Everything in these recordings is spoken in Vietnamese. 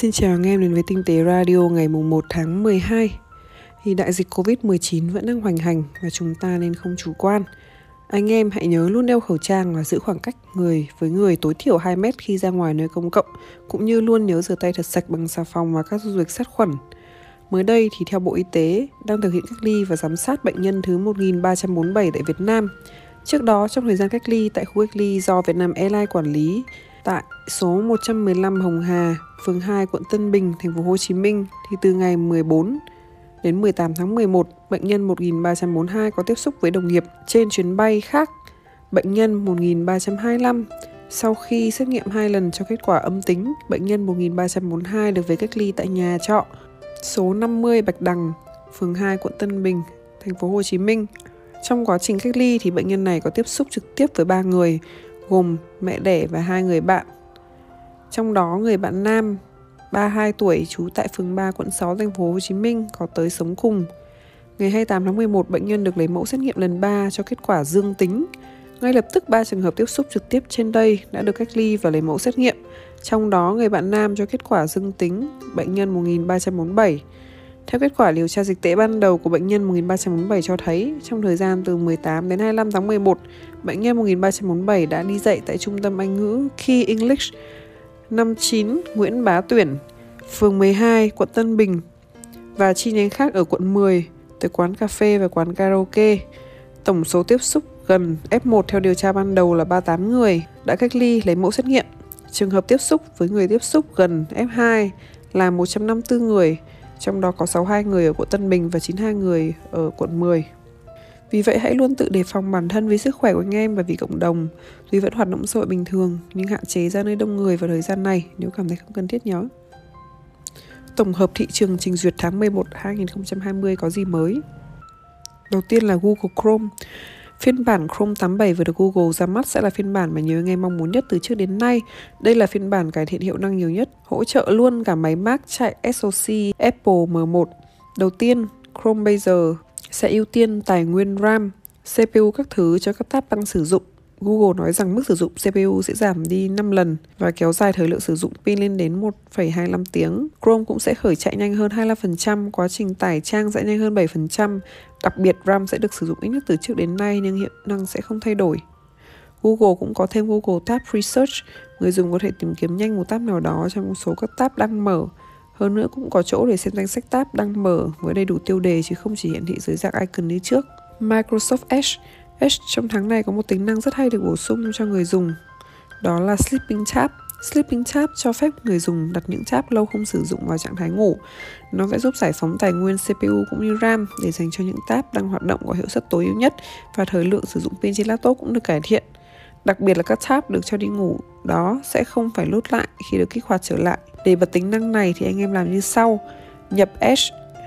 Xin chào anh em đến với Tinh tế Radio ngày mùng 1 tháng 12 Thì đại dịch Covid-19 vẫn đang hoành hành và chúng ta nên không chủ quan. Anh em hãy nhớ luôn đeo khẩu trang và giữ khoảng cách người với người tối thiểu 2 mét khi ra ngoài nơi công cộng, Cũng như luôn nhớ rửa tay thật sạch bằng xà phòng và các dung dịch sát khuẩn. Mới đây thì theo Bộ Y tế, đang thực hiện cách ly và giám sát bệnh nhân thứ 1347 tại Việt Nam. Trước đó, trong thời gian cách ly tại khu cách ly do Việt Nam Airlines quản lý tại số 115 Hồng Hà, phường 2, quận Tân Bình, thành phố Hồ Chí Minh thì từ ngày 14 đến 18 tháng 11, bệnh nhân 1342 có tiếp xúc với đồng nghiệp trên chuyến bay khác. Bệnh nhân 1325 sau khi xét nghiệm hai lần cho kết quả âm tính, bệnh nhân 1342 được về cách ly tại nhà trọ số 50 Bạch Đằng, phường 2, quận Tân Bình, thành phố Hồ Chí Minh. Trong quá trình cách ly thì bệnh nhân này có tiếp xúc trực tiếp với ba người, gồm mẹ đẻ và hai người bạn. Trong đó người bạn nam 32 tuổi trú tại phường 3 quận 6 thành phố Hồ Chí Minh có tới sống cùng. Ngày 28 tháng 11, bệnh nhân được lấy mẫu xét nghiệm lần 3 cho kết quả dương tính. Ngay lập tức 3 trường hợp tiếp xúc trực tiếp trên đây đã được cách ly và lấy mẫu xét nghiệm. Trong đó người bạn nam cho kết quả dương tính bệnh nhân 1347. Theo kết quả điều tra dịch tễ ban đầu của bệnh nhân 1347 cho thấy, trong thời gian từ 18 đến 25 tháng 11, bệnh nhân 1347 đã đi dạy tại trung tâm Anh ngữ Key English 59 Nguyễn Bá Tuyển, phường 12, quận Tân Bình và chi nhánh khác ở quận 10 tới quán cà phê và quán karaoke. Tổng số tiếp xúc gần F1 theo điều tra ban đầu là 38 người đã cách ly lấy mẫu xét nghiệm. Trường hợp tiếp xúc với người tiếp xúc gần F2 là 154 người, trong đó có 62 người ở quận Tân Bình và 92 người ở quận 10. Vì vậy hãy luôn tự đề phòng bản thân vì sức khỏe của anh em và vì cộng đồng. Tuy vẫn hoạt động xã hội bình thường, nhưng hạn chế ra nơi đông người vào thời gian này nếu cảm thấy không cần thiết nhớ. Tổng hợp thị trường trình duyệt tháng 11 2020 có gì mới? Đầu tiên là Google Chrome. Phiên bản Chrome 87 vừa được Google ra mắt sẽ là phiên bản mà nhiều anh em mong muốn nhất từ trước đến nay. Đây là phiên bản cải thiện hiệu năng nhiều nhất, hỗ trợ luôn cả máy Mac chạy SoC Apple M1. Đầu tiên, Chrome bây giờ sẽ ưu tiên tài nguyên RAM, CPU các thứ cho các tab tăng sử dụng. Google nói rằng mức sử dụng CPU sẽ giảm đi 5 lần và kéo dài thời lượng sử dụng pin lên đến 1,25 tiếng. Chrome cũng sẽ khởi chạy nhanh hơn 25%, quá trình tải trang sẽ nhanh hơn 7%. Đặc biệt RAM sẽ được sử dụng ít nhất từ trước đến nay nhưng hiệu năng sẽ không thay đổi. Google cũng có thêm Google Tab Research, người dùng có thể tìm kiếm nhanh một tab nào đó trong một số các tab đang mở hơn nữa cũng có chỗ để xem danh sách tab đang mở với đầy đủ tiêu đề chứ không chỉ hiển thị dưới dạng icon như trước. Microsoft Edge Edge trong tháng này có một tính năng rất hay được bổ sung cho người dùng. Đó là Sleeping Tab. Sleeping Tab cho phép người dùng đặt những tab lâu không sử dụng vào trạng thái ngủ. Nó sẽ giúp giải phóng tài nguyên CPU cũng như RAM để dành cho những tab đang hoạt động có hiệu suất tối ưu nhất và thời lượng sử dụng pin trên laptop cũng được cải thiện. Đặc biệt là các tab được cho đi ngủ đó sẽ không phải lút lại khi được kích hoạt trở lại. Để bật tính năng này thì anh em làm như sau. Nhập Edge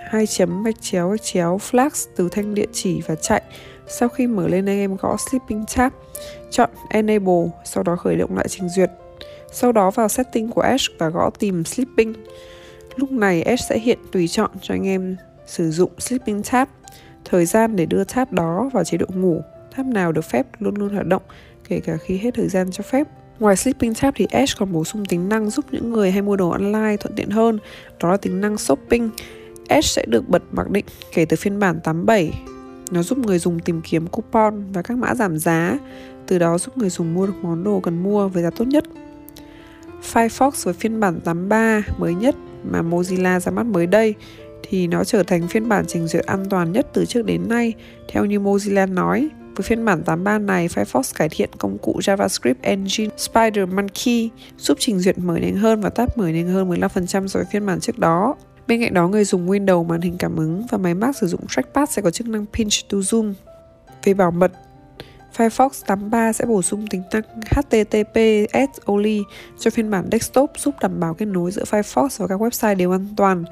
hai chấm gạch chéo gạch chéo flags từ thanh địa chỉ và chạy. Sau khi mở lên anh em gõ Sleeping tab, chọn Enable, sau đó khởi động lại trình duyệt. Sau đó vào setting của Edge và gõ tìm Sleeping. Lúc này Edge sẽ hiện tùy chọn cho anh em sử dụng Sleeping tab. Thời gian để đưa tab đó vào chế độ ngủ, tab nào được phép luôn luôn hoạt động, kể cả khi hết thời gian cho phép. Ngoài Sleeping Tab thì Edge còn bổ sung tính năng giúp những người hay mua đồ online thuận tiện hơn, đó là tính năng shopping. Edge sẽ được bật mặc định kể từ phiên bản 87. Nó giúp người dùng tìm kiếm coupon và các mã giảm giá, từ đó giúp người dùng mua được món đồ cần mua với giá tốt nhất. Firefox với phiên bản 83 mới nhất mà Mozilla ra mắt mới đây thì nó trở thành phiên bản trình duyệt an toàn nhất từ trước đến nay, theo như Mozilla nói. Với phiên bản 83 này, Firefox cải thiện công cụ JavaScript Engine Spider Monkey giúp trình duyệt mở nhanh hơn và tab mở nhanh hơn 15% so với phiên bản trước đó. Bên cạnh đó, người dùng Windows màn hình cảm ứng và máy Mac sử dụng trackpad sẽ có chức năng Pinch to Zoom. Về bảo mật, Firefox 83 sẽ bổ sung tính năng HTTPS only cho phiên bản desktop giúp đảm bảo kết nối giữa Firefox và các website đều an toàn.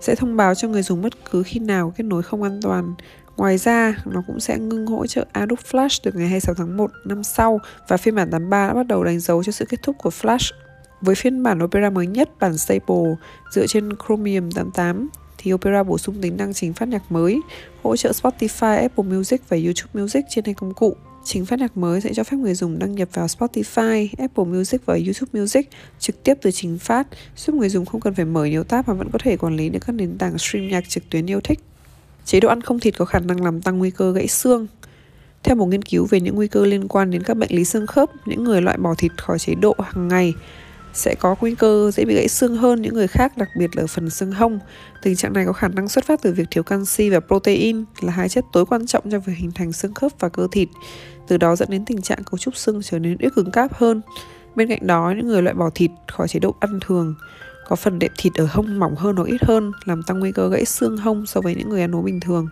Sẽ thông báo cho người dùng bất cứ khi nào kết nối không an toàn. Ngoài ra, nó cũng sẽ ngưng hỗ trợ Adobe Flash từ ngày 26 tháng 1 năm sau và phiên bản 83 đã bắt đầu đánh dấu cho sự kết thúc của Flash. Với phiên bản Opera mới nhất, bản Stable dựa trên Chromium 88, thì Opera bổ sung tính năng chỉnh phát nhạc mới, hỗ trợ Spotify, Apple Music và YouTube Music trên hai công cụ. Chính phát nhạc mới sẽ cho phép người dùng đăng nhập vào Spotify, Apple Music và YouTube Music trực tiếp từ chính phát, giúp người dùng không cần phải mở nhiều tab mà vẫn có thể quản lý được các nền tảng stream nhạc trực tuyến yêu thích. Chế độ ăn không thịt có khả năng làm tăng nguy cơ gãy xương. Theo một nghiên cứu về những nguy cơ liên quan đến các bệnh lý xương khớp, những người loại bỏ thịt khỏi chế độ hàng ngày sẽ có nguy cơ dễ bị gãy xương hơn những người khác, đặc biệt là ở phần xương hông. Tình trạng này có khả năng xuất phát từ việc thiếu canxi và protein là hai chất tối quan trọng cho việc hình thành xương khớp và cơ thịt. Từ đó dẫn đến tình trạng cấu trúc xương trở nên ít cứng cáp hơn. Bên cạnh đó, những người loại bỏ thịt khỏi chế độ ăn thường có phần đệm thịt ở hông mỏng hơn hoặc ít hơn, làm tăng nguy cơ gãy xương hông so với những người ăn uống bình thường.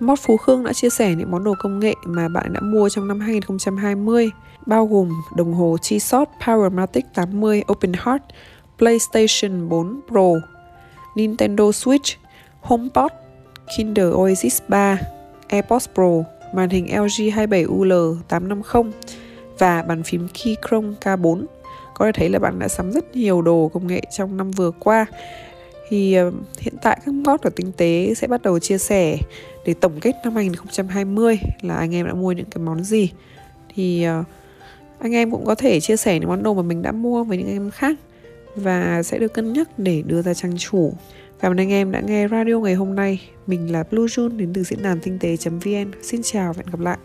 Mót Phú Khương đã chia sẻ những món đồ công nghệ mà bạn đã mua trong năm 2020, bao gồm đồng hồ G-Shot Powermatic 80 Open Heart, PlayStation 4 Pro, Nintendo Switch, HomePod, Kinder Oasis 3, AirPods Pro, màn hình LG 27UL 850 và bàn phím Keychron K4. Có thể thấy là bạn đã sắm rất nhiều đồ công nghệ trong năm vừa qua thì ờ, hiện tại các bot ở tinh tế sẽ bắt đầu chia sẻ để tổng kết năm 2020 là anh em đã mua những cái món gì thì ờ, anh em cũng có thể chia sẻ những món đồ mà mình đã mua với những anh em khác và sẽ được cân nhắc để đưa ra trang chủ Cảm ơn anh em đã nghe radio ngày hôm nay. Mình là Blue June đến từ diễn đàn tinh tế.vn. Xin chào và hẹn gặp lại.